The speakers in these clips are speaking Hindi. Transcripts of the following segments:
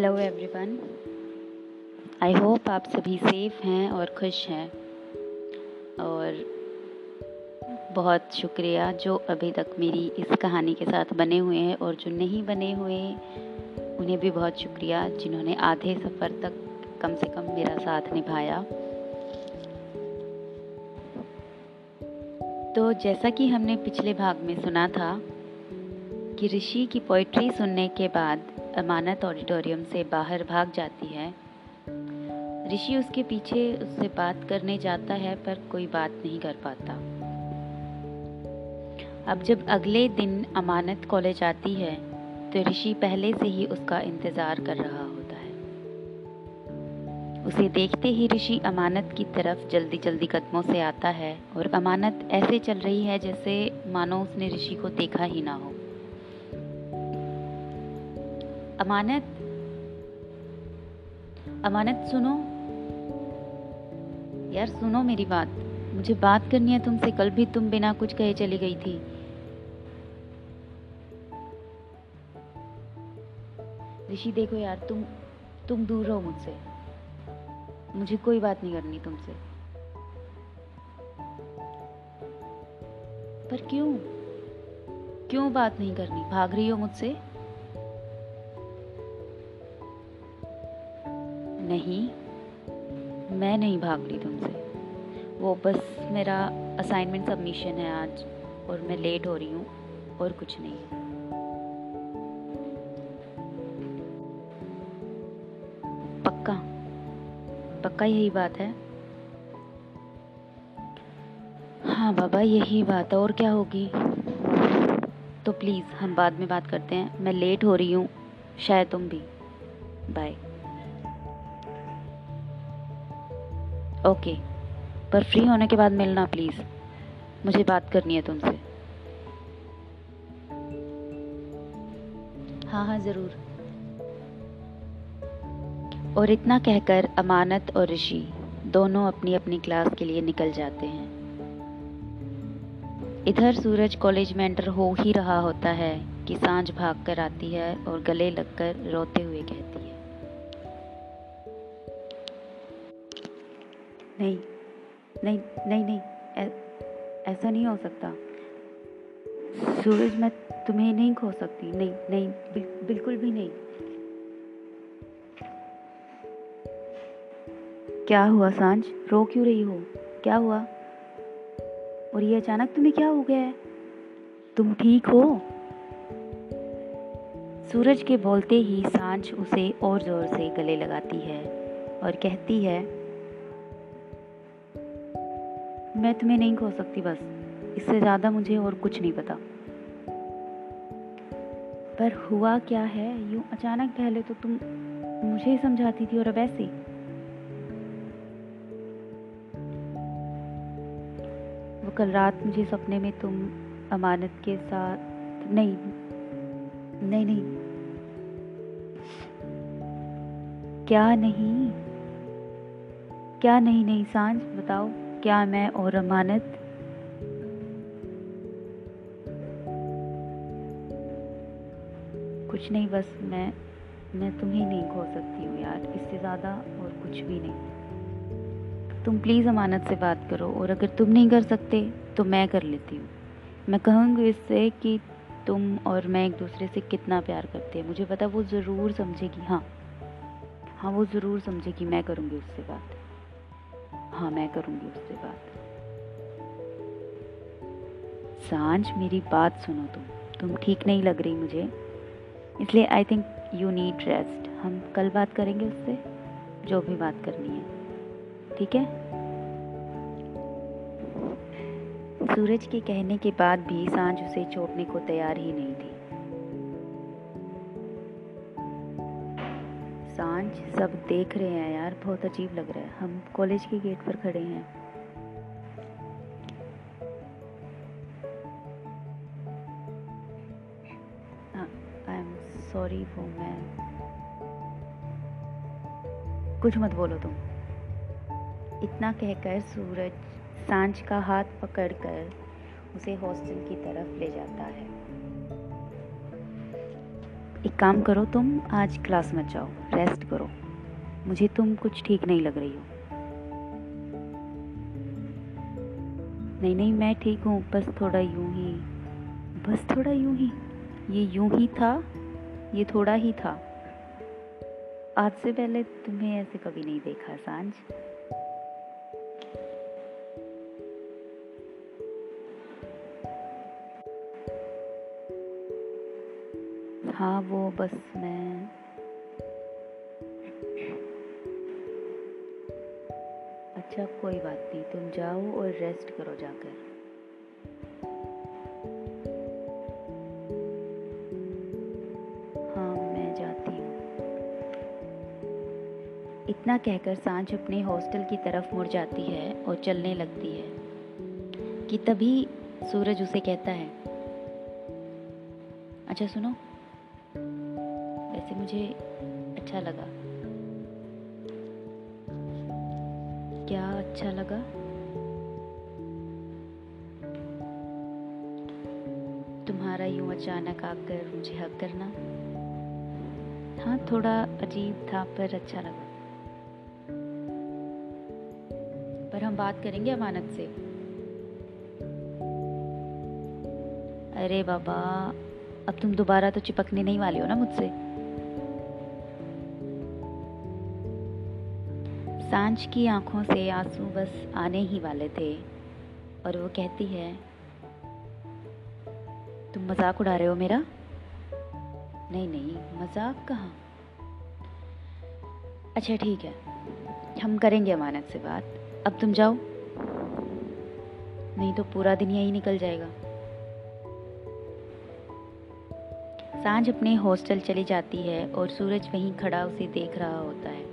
हेलो एवरीवन आई होप आप सभी सेफ़ हैं और खुश हैं। और बहुत शुक्रिया जो अभी तक मेरी इस कहानी के साथ बने हुए हैं और जो नहीं बने हुए, उन्हें भी बहुत शुक्रिया जिन्होंने आधे सफ़र तक कम से कम मेरा साथ निभाया। तो जैसा कि हमने पिछले भाग में सुना था कि ऋषि की पोइट्री सुनने के बाद अमानत ऑडिटोरियम से बाहर भाग जाती है। ऋषि उसके पीछे उससे बात करने जाता है, पर कोई बात नहीं कर पाता। अब जब अगले दिन अमानत कॉलेज आती है तो ऋषि पहले से ही उसका इंतज़ार कर रहा होता है। उसे देखते ही ऋषि अमानत की तरफ़ जल्दी जल्दी कदमों से आता है, और अमानत ऐसे चल रही है जैसे मानो उसने ऋषि को देखा ही ना हो। अमानत अमानत सुनो। यार सुनो मेरी बात, मुझे बात करनी है तुमसे, कल भी तुम बिना कुछ कहे चली गई थी। ऋषि देखो यार, तुम तुम दूर रहो मुझसे। मुझे कोई बात नहीं करनी तुमसे। पर क्यों? क्यों बात नहीं करनी? भाग रही हो मुझसे? नहीं, मैं नहीं भाग रही तुमसे। वो बस मेरा असाइनमेंट सबमिशन है आज, और मैं लेट हो रही हूँ, और कुछ नहीं। पक्का? पक्का यही बात है? हाँ बाबा, यही बात है, और क्या होगी? तो प्लीज़ हम बाद में बात करते हैं। मैं लेट हो रही हूँ, शायद तुम भी। बाय ओके पर फ्री होने के बाद मिलना प्लीज़ मुझे बात करनी है तुमसे. हाँ हाँ ज़रूर. और इतना कहकर अमानत और ऋषि दोनों अपनी अपनी क्लास के लिए निकल जाते हैं. इधर सूरज कॉलेज में एंटर हो ही रहा होता है कि साँझ भाग कर आती है और गले लगकर रोते हुए कहती है। नहीं नहीं नहीं नहीं ऐ, ऐसा नहीं हो सकता। सूरज मैं तुम्हें नहीं खो सकती। नहीं नहीं बिल, बिल्कुल भी नहीं। क्या हुआ साँझ? रो क्यों रही हो? क्या हुआ? और ये अचानक तुम्हें क्या हो गया है? तुम ठीक हो? सूरज के बोलते ही साँझ उसे और ज़ोर से गले लगाती है और कहती है मैं तुम्हें नहीं खो सकती बस। इससे ज़्यादा मुझे और कुछ नहीं पता। पर हुआ क्या है? यूँ अचानक पहले तो तुम मुझे ही समझाती थी और अब ऐसे। वो कल रात मुझे सपने में तुम अमानत के साथ नहीं नहीं नहीं। क्या नहीं? क्या नहीं नहीं, साँझ बताओ। क्या मैं और अमानत? कुछ नहीं, बस मैं मैं तुम्हें नहीं खो सकती हूँ यार, इससे ज़्यादा और कुछ भी नहीं। तुम प्लीज़ अमानत से बात करो, और अगर तुम नहीं कर सकते तो मैं कर लेती हूँ। मैं कहूँगी इससे कि तुम और मैं एक दूसरे से कितना प्यार करते हैं। मुझे पता, वो ज़रूर समझेगी हाँ। हाँ वो ज़रूर समझेगी, मैं करूँगी उससे बात। हाँ मैं करूँगी उससे बात। साँझ, मेरी बात सुनो तुम। तुम ठीक नहीं लग रही मुझे। इसलिए I think you need rest हम कल बात करेंगे उससे, जो भी बात करनी है। ठीक है? सूरज के कहने के बाद भी साँझ उसे छोड़ने को तैयार ही नहीं थी। सब देख रहे हैं यार, बहुत अजीब लग रहा है। हम कॉलेज के गेट पर खड़े हैं। आई एम सॉरी वो मैं कुछ मत बोलो तुम। इतना कहकर सूरज साँझ का हाथ पकड़कर उसे हॉस्टल की तरफ़ ले जाता है। एक काम करो, तुम आज क्लास मत जाओ रेस्ट करो। मुझे तुम कुछ ठीक नहीं लग रही हो। नहीं नहीं, मैं ठीक हूँ, बस थोड़ा यूँ ही, बस थोड़ा यूँ ही। ये यूँ ही था, ये थोड़ा ही था। आज से पहले तुम्हें ऐसे कभी नहीं देखा, साँझ। हाँ वो बस मैं। अच्छा कोई बात नहीं, तुम जाओ और रेस्ट करो जाकर। हाँ मैं जाती हूँ। इतना कहकर साँझ अपने हॉस्टल की तरफ़ मुड़ जाती है और चलने लगती है। कि तभी सूरज उसे कहता है अच्छा सुनो वैसे मुझे अच्छा लगा। क्या अच्छा लगा? तुम्हारा यूँ अचानक आकर मुझे हक करना? हाँ थोड़ा अजीब था, पर अच्छा लगा। पर हम बात करेंगे अमानत से। अरे बाबा, अब तुम दोबारा तो चिपकने नहीं वाले हो ना मुझसे। साँझ की आँखों से आँसू बस आने ही वाले थे, और वो कहती है, तुम मज़ाक उड़ा रहे हो मेरा? नहीं नहीं, मज़ाक कहाँ? अच्छा ठीक है, हम करेंगे अमानत से बात। अब तुम जाओ, नहीं तो पूरा दिन यही निकल जाएगा। साँझ अपने हॉस्टल चली जाती है और सूरज वहीं खड़ा उसे देख रहा होता है।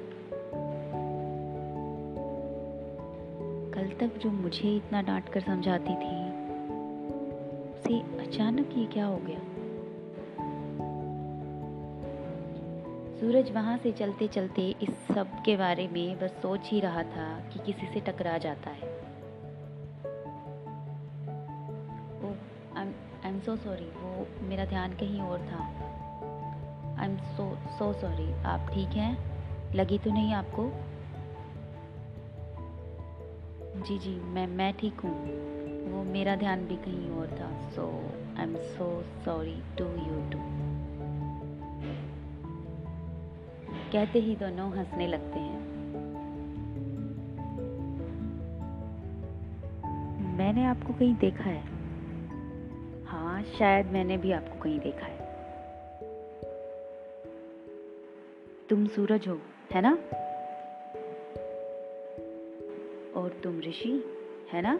जो मुझे इतना डांट कर समझाती थी। उसे अचानक ये क्या हो गया? सूरज वहाँ से चलते चलते इस सब के बारे में बस सोच ही रहा था कि किसी से टकरा जाता है। ओ आई एम सो सॉरी वो मेरा ध्यान कहीं और था। आई एम सो सो सॉरी आप ठीक हैं? लगी तो नहीं आपको? जी जी, मैं मैं ठीक हूँ। वो मेरा ध्यान भी कहीं और था। So I am so sorry to you too कहते ही दोनों हंसने लगते हैं। मैंने आपको कहीं देखा है? हाँ शायद मैंने भी आपको कहीं देखा है। तुम सूरज हो, है ना? और तुम ऋषि, है ना?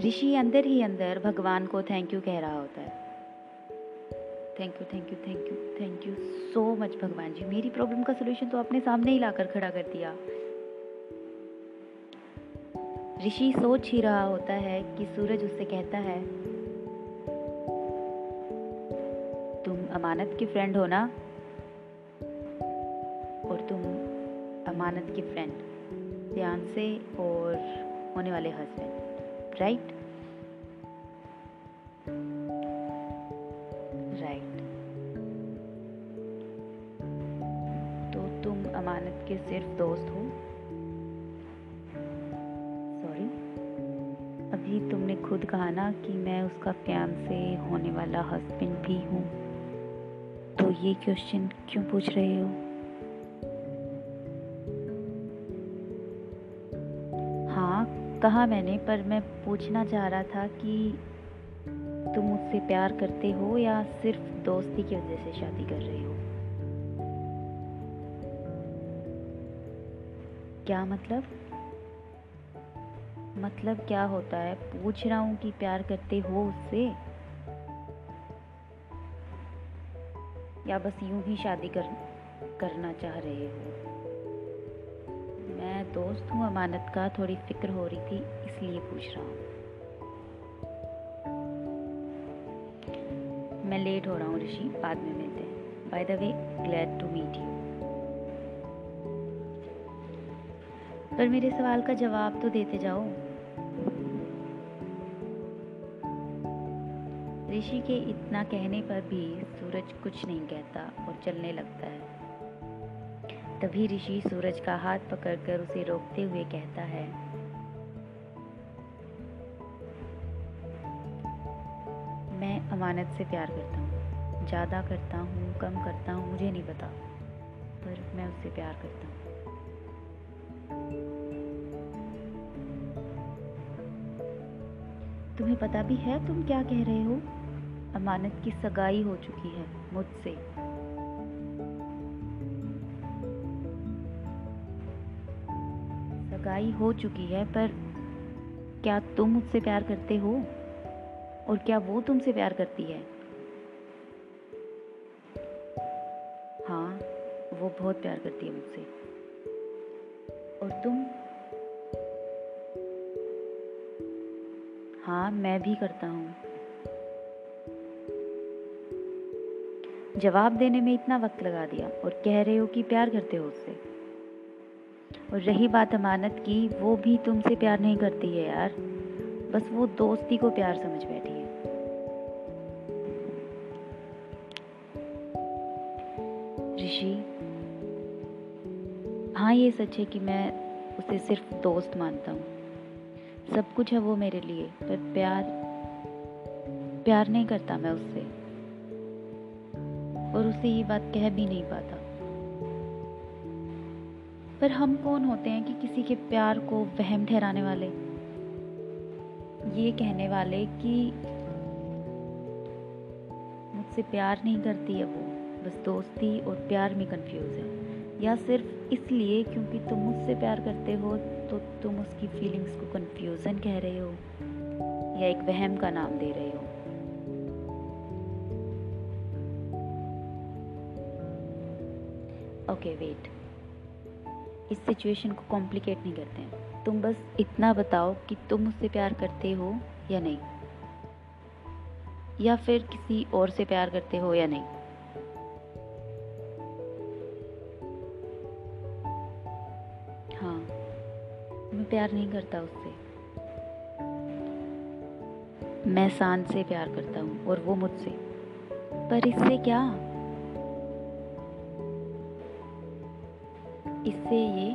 ऋषि अंदर ही अंदर भगवान को थैंक यू कह रहा होता है। Thank you thank you thank you thank you so much भगवान जी। मेरी प्रॉब्लम का सोल्यूशन तो आपने सामने ही लाकर खड़ा कर दिया। ऋषि सोच ही रहा होता है कि सूरज उससे कहता है, तुम अमानत की फ्रेंड हो ना? और तुम अमानत की फ्रेंड ध्यान से और होने वाले हस्बैंड राइट राइट तो तुम अमानत के सिर्फ़ दोस्त हो। सॉरी अभी तुमने खुद कहा ना कि मैं उसका प्यान से होने वाला हस्बैंड भी हूँ। तो ये क्वेश्चन क्यों पूछ रहे हो? कहा मैंने, पर मैं पूछना चाह रहा था कि तुम मुझसे प्यार करते हो या सिर्फ़ दोस्ती की वजह से शादी कर रहे हो? क्या मतलब? मतलब क्या होता है? पूछ रहा हूँ कि प्यार करते हो उससे? या बस यूँ ही शादी कर, करना चाह रहे हो? मैं दोस्त हूँ, अमानत का थोड़ी फ़िक्र हो रही थी, इसलिए पूछ रहा हूँ। मैं लेट हो रहा हूँ, ऋषि। बाद में मिलते हैं। By the way glad to meet you पर मेरे सवाल का जवाब तो देते जाओ। ऋषि के इतना कहने पर भी सूरज कुछ नहीं कहता और चलने लगता है। तभी ऋषि सूरज का हाथ पकड़कर उसे रोकते हुए कहता है, मैं अमानत से प्यार करता हूँ, ज़्यादा करता हूँ, कम करता हूँ, मुझे नहीं पता, पर मैं उससे प्यार करता हूँ। तुम्हें पता भी है तुम क्या कह रहे हो? अमानत की सगाई हो चुकी है मुझसे। सगाई हो चुकी है, पर क्या तुम मुझसे प्यार करते हो? और क्या वो तुमसे प्यार करती है? हाँ वो बहुत प्यार करती है मुझसे। और तुम? हाँ मैं भी करता हूँ। जवाब देने में इतना वक्त लगा दिया, और कह रहे हो कि प्यार करते हो उससे। और रही बात अमानत की, वो भी तुमसे प्यार नहीं करती है यार। बस वो दोस्ती को प्यार समझ बैठी है। ऋषि हाँ ये सच है कि मैं उसे सिर्फ़ दोस्त मानता हूँ। सब कुछ है वो मेरे लिए, पर प्यार प्यार नहीं करता मैं उससे। और उसे ये बात कह भी नहीं पाता। पर हम कौन होते हैं कि किसी के प्यार को वहम ठहराने वाले? ये कहने वाले कि मुझसे प्यार नहीं करती है वो। बस दोस्ती और प्यार में कंफ्यूज है। या सिर्फ़ इसलिए क्योंकि तुम मुझसे प्यार करते हो तो तुम उसकी फीलिंग्स को कंफ्यूजन कह रहे हो या एक वहम का नाम दे रहे हो। ओके okay, वेट इस सिचुएशन को कॉम्प्लिकेट नहीं करते हैं। तुम बस इतना बताओ कि तुम मुझसे प्यार करते हो या नहीं? या फिर किसी और से प्यार करते हो या नहीं? हाँ मैं प्यार नहीं करता उससे। मैं शांत से प्यार करता हूँ और वो मुझसे। पर इससे क्या? इससे ये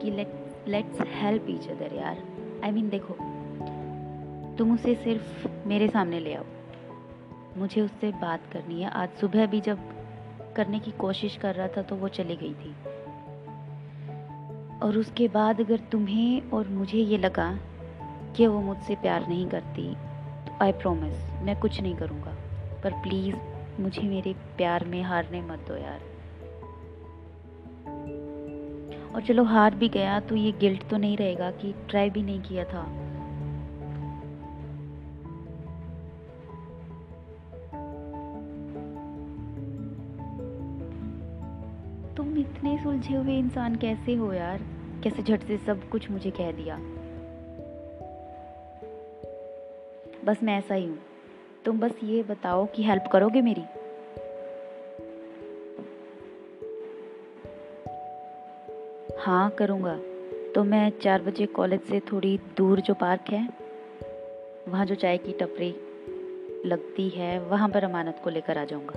कि लेट्स हेल्प ईच अदर यार। आई I मीन mean, देखो तुम उसे सिर्फ़ मेरे सामने ले आओ। मुझे उससे बात करनी है। आज सुबह भी जब करने की कोशिश कर रहा था तो वो चली गई थी। और उसके बाद अगर तुम्हें और मुझे ये लगा कि वो मुझसे प्यार नहीं करती तो आई प्रोमिस मैं कुछ नहीं करूँगा। पर प्लीज़ मुझे मेरे प्यार में हारने मत दो यार। और चलो हार भी गया तो ये गिल्ट तो नहीं रहेगा कि ट्राई भी नहीं किया था। तुम इतने सुलझे हुए इंसान कैसे हो यार? कैसे झट से सब कुछ मुझे कह दिया? बस मैं ऐसा ही हूँ। तुम बस ये बताओ कि हेल्प करोगे मेरी? हाँ करूँगा। तो मैं चार बजे कॉलेज से थोड़ी दूर जो पार्क है, वहाँ जो चाय की टपरी लगती है, वहाँ पर अमानत को लेकर आ जाऊँगा।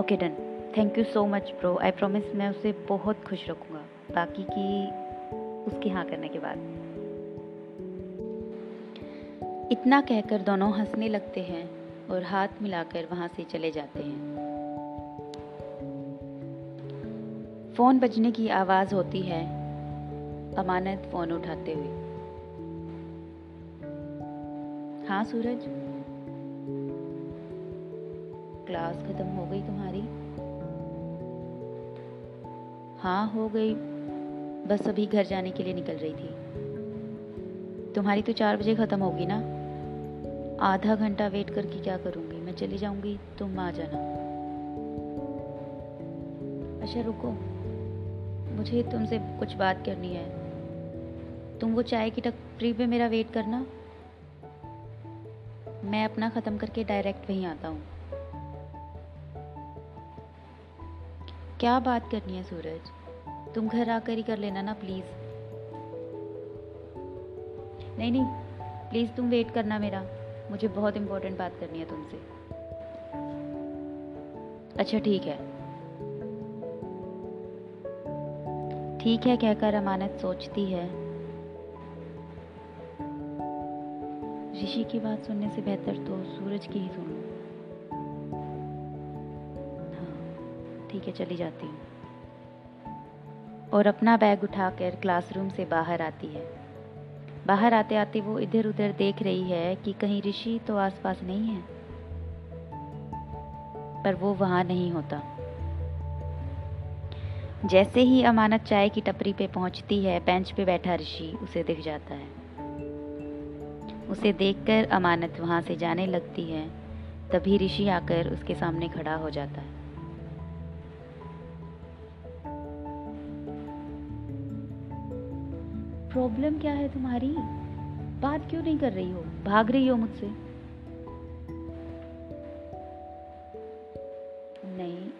Okay, done. Thank you so much bro I promise मैं उसे बहुत खुश रखूँगा। बाकी की उसके हाँ करने के बाद। इतना कहकर दोनों हंसने लगते हैं और हाथ मिलाकर वहाँ से चले जाते हैं। फ़ोन बजने की आवाज़ होती है। अमानत फ़ोन उठाते हुए। हाँ सूरज? क्लास खत्म हो गई तुम्हारी? हाँ हो गई। बस अभी घर जाने के लिए निकल रही थी। तुम्हारी तो चार बजे ख़त्म होगी ना? आधा घंटा वेट करके क्या करूँगी? मैं चली जाऊँगी, तुम आ जाना। अच्छा रुको। मुझे तुमसे कुछ बात करनी है। तुम वो चाय की टपरी पे मेरा वेट करना। मैं अपना ख़त्म करके डायरेक्ट वहीं आता हूँ। क्या बात करनी है, सूरज? तुम घर आकर ही कर लेना ना प्लीज़ नहीं नहीं प्लीज़ तुम वेट करना मेरा। मुझे बहुत इम्पोर्टेंट बात करनी है तुमसे। अच्छा ठीक है। ठीक है कहकर अमानत सोचती है। ऋषि की बात सुनने से बेहतर तो सूरज की ही सुनो। हाँ ठीक है, चली जाती हूँ। और अपना बैग उठाकर क्लासरूम से बाहर आती है। बाहर आते आते वो इधर उधर देख रही है कि कहीं ऋषि तो आसपास नहीं है। पर वो वहाँ नहीं होता। जैसे ही अमानत चाय की टपरी पे पहुँचती है, बेंच पे बैठा ऋषि, उसे दिख जाता है। उसे देखकर अमानत वहाँ से जाने लगती है। तभी ऋषि आकर उसके सामने खड़ा हो जाता है। प्रॉब्लम क्या है तुम्हारी? बात क्यों नहीं कर रही हो? भाग रही हो मुझसे? नहीं।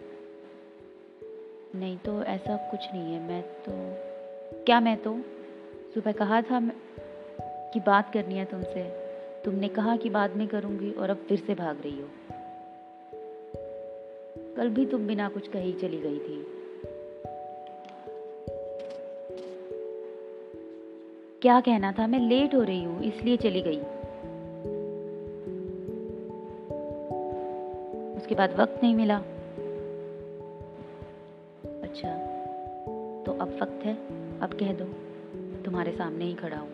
नहीं तो ऐसा कुछ नहीं है। मैं तो क्या मैं तो? सुबह कहा था कि बात करनी है तुमसे। तुमने कहा कि बाद में करूँगी और अब फिर से भाग रही हो। कल भी तुम बिना कुछ कही चली गई थी। क्या कहना था? मैं लेट हो रही हूँ, इसलिए चली गई। उसके बाद वक्त नहीं मिला। अच्छा तो अब वक्त है, अब कह दो, तुम्हारे सामने ही खड़ा हूँ।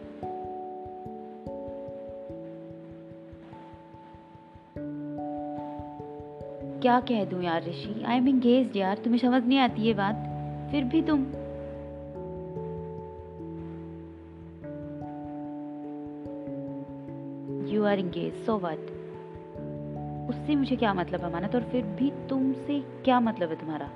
क्या कह दूँ यार ऋषि? आई एम एंगेज यार, तुम्हें समझ नहीं आती ये बात? फिर भी तुम you are engage so what उससे मुझे क्या मतलब है माना और फिर भी तुमसे क्या मतलब है तुम्हारा?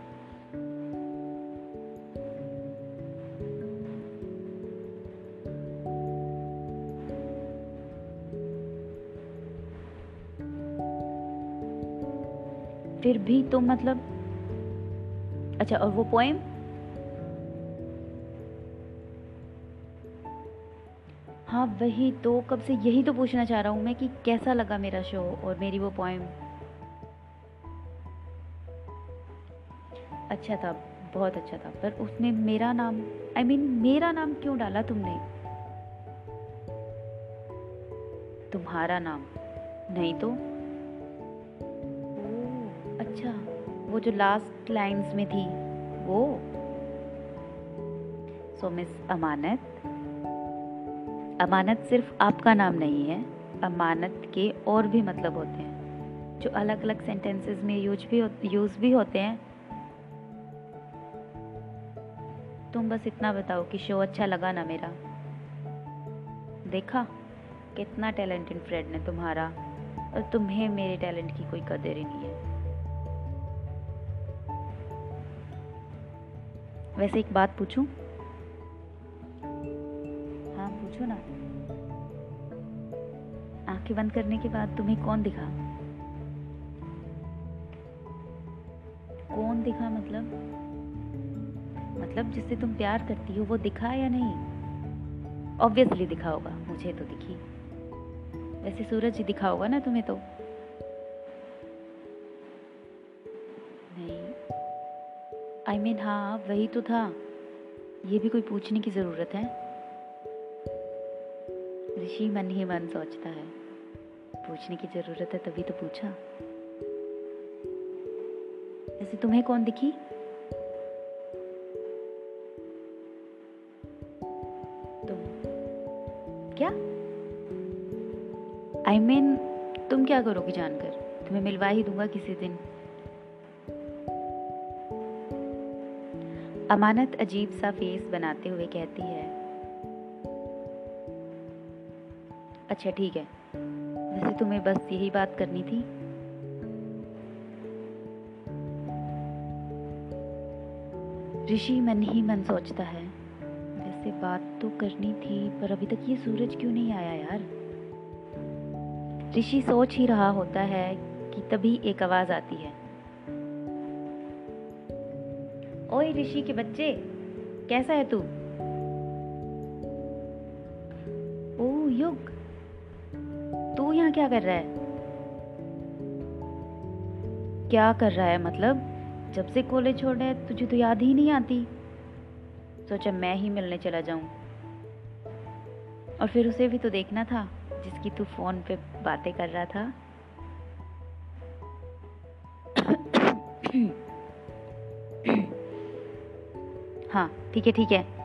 फिर भी तुम मतलब? अच्छा और वो पोएम हाँ वही तो कब से यही तो पूछना चाह रहा हूँ मैं कि कैसा लगा मेरा शो और मेरी वो पोएम अच्छा था बहुत अच्छा था पर उसमें मेरा नाम आई I मीन mean, मेरा नाम क्यों डाला तुमने? तुम्हारा नाम नहीं तो? ओ, अच्छा वो जो लास्ट लाइंस में थी वो? सो मिस अमानत अमानत सिर्फ़ आपका नाम नहीं है, अमानत के और भी मतलब होते हैं, जो अलग अलग सेंटेंसेस में यूज़ भी यूज़ भी होते हैं। तुम बस इतना बताओ कि शो अच्छा लगा ना मेरा। देखा, कितना टैलेंट इन फ्रेंड ने तुम्हारा, और तुम्हें मेरे टैलेंट की कोई कदर ही नहीं है। वैसे एक बात पूछूँ? पूछो ना। आँखें बंद करने के बाद तुम्हें कौन दिखा? कौन दिखा मतलब? मतलब जिससे तुम प्यार करती हो वो दिखा या नहीं? ऑब्वियसली दिखा होगा मुझे तो दिखी। वैसे सूरज ही दिखा होगा ना तुम्हें तो। नहीं। आई I मीन mean, हाँ वही तो था। ये भी कोई पूछने की ज़रूरत है? ऋषि मन ही मन सोचता है। पूछने की ज़रूरत है तभी तो पूछा। ऐसे तुम्हें कौन दिखी? तुम क्या? आई I मीन mean, तुम क्या करोगी जानकर? तुम्हें मिलवा ही दूँगा किसी दिन। अमानत अजीब सा फेस बनाते हुए कहती है। अच्छा ठीक है। वैसे तुम्हें बस यही बात करनी थी। ऋषि मन ही मन सोचता है, वैसे बात तो करनी थी, पर अभी तक ये सूरज क्यों नहीं आया यार? ऋषि सोच ही रहा होता है कि तभी एक आवाज़ आती है। ओए ऋषि के बच्चे, कैसा है तू? ओ युग यहाँ क्या कर रहा है? क्या कर रहा है मतलब? जब से कॉलेज छोड़ा है, तुझे तो याद ही नहीं आती। सोचा मैं ही मिलने चला जाऊँ। और फिर उसे भी तो देखना था, जिसकी तू फ़ोन पे बातें कर रहा था। हाँ ठीक है ठीक है।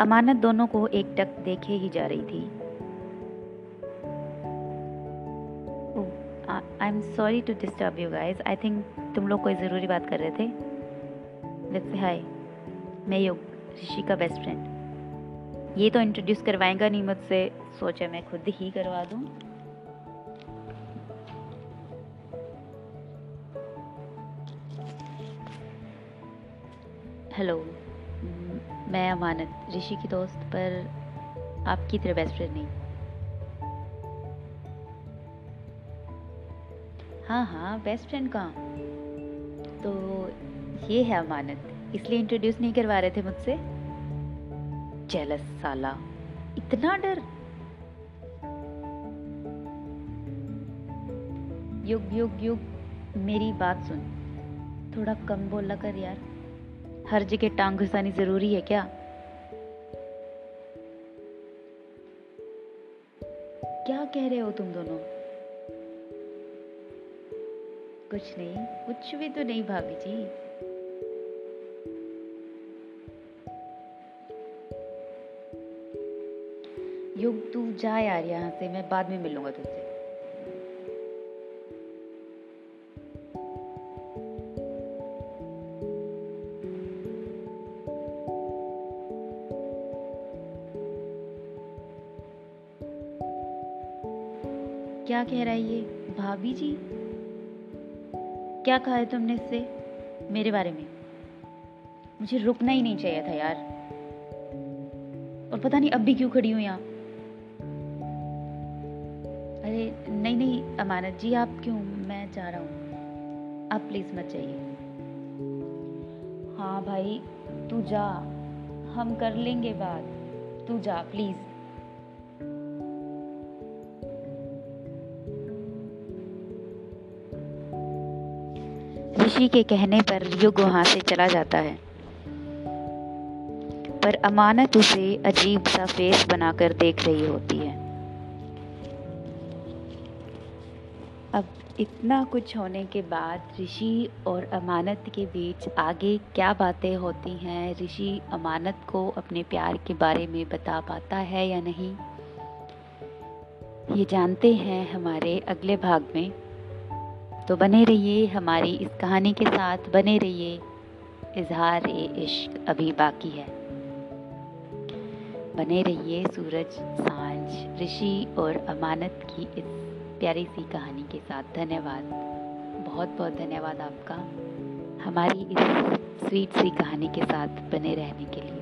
अमानत दोनों को एक टक देखे ही जा रही थी। I am sorry to disturb you guys I think तुम लोग कोई ज़रूरी बात कर रहे थे? लेट्स से हाय मैं योग, ऋषि का बेस्ट फ्रेंड ये तो इंट्रोड्यूस करवाएगा नहीं मुझसे। सोचा मैं खुद ही करवा दूँ। हेलो मैं अमानत, ऋषि की दोस्त, पर आपकी तरह बेस्ट फ्रेंड नहीं। हाँ हाँ बेस्ट फ्रेंड कहाँ? तो ये है अमानत, इसलिए इंट्रोड्यूस नहीं करवा रहे थे मुझसे। जेलस साला, इतना डर। युग युग युग, मेरी बात सुन। थोड़ा कम बोला कर यार। हर जगह टांग घुसानी ज़रूरी है क्या? क्या कह रहे हो तुम दोनों? कुछ नहीं, कुछ भी तो नहीं भाभी जी। युग तू जा यार यहाँ से, मैं बाद में मिलूँगा तुझसे। क्या कह रहा है ये? भाभी जी? क्या कहा है तुमने इससे? मेरे बारे में। मुझे रुकना ही नहीं चाहिए था यार। और पता नहीं अब भी क्यों खड़ी हूँ यहाँ? अरे, नहीं नहीं, अमानत जी, आप क्यों? मैं जा रहा हूँ। आप प्लीज़ मत जाइए। हाँ भाई, तू जा। हम कर लेंगे बात। तू जा प्लीज़ ऋषि के कहने पर युग वहाँ से चला जाता है। पर अमानत उसे अजीब सा फेस बनाकर देख रही होती है। अब इतना कुछ होने के बाद ऋषि और अमानत के बीच आगे क्या बातें होती हैं? ऋषि अमानत को अपने प्यार के बारे में बता पाता है या नहीं? ये जानते हैं हमारे अगले भाग में। तो बने रहिए हमारी इस कहानी के साथ, बने रहिए। इजहार ए इश्क अभी बाकी है। बने रहिए सूरज, साँझ, ऋषि और अमानत की इस प्यारी सी कहानी के साथ। धन्यवाद। बहुत बहुत धन्यवाद आपका। हमारी इस स्वीट सी कहानी के साथ बने रहने के लिए।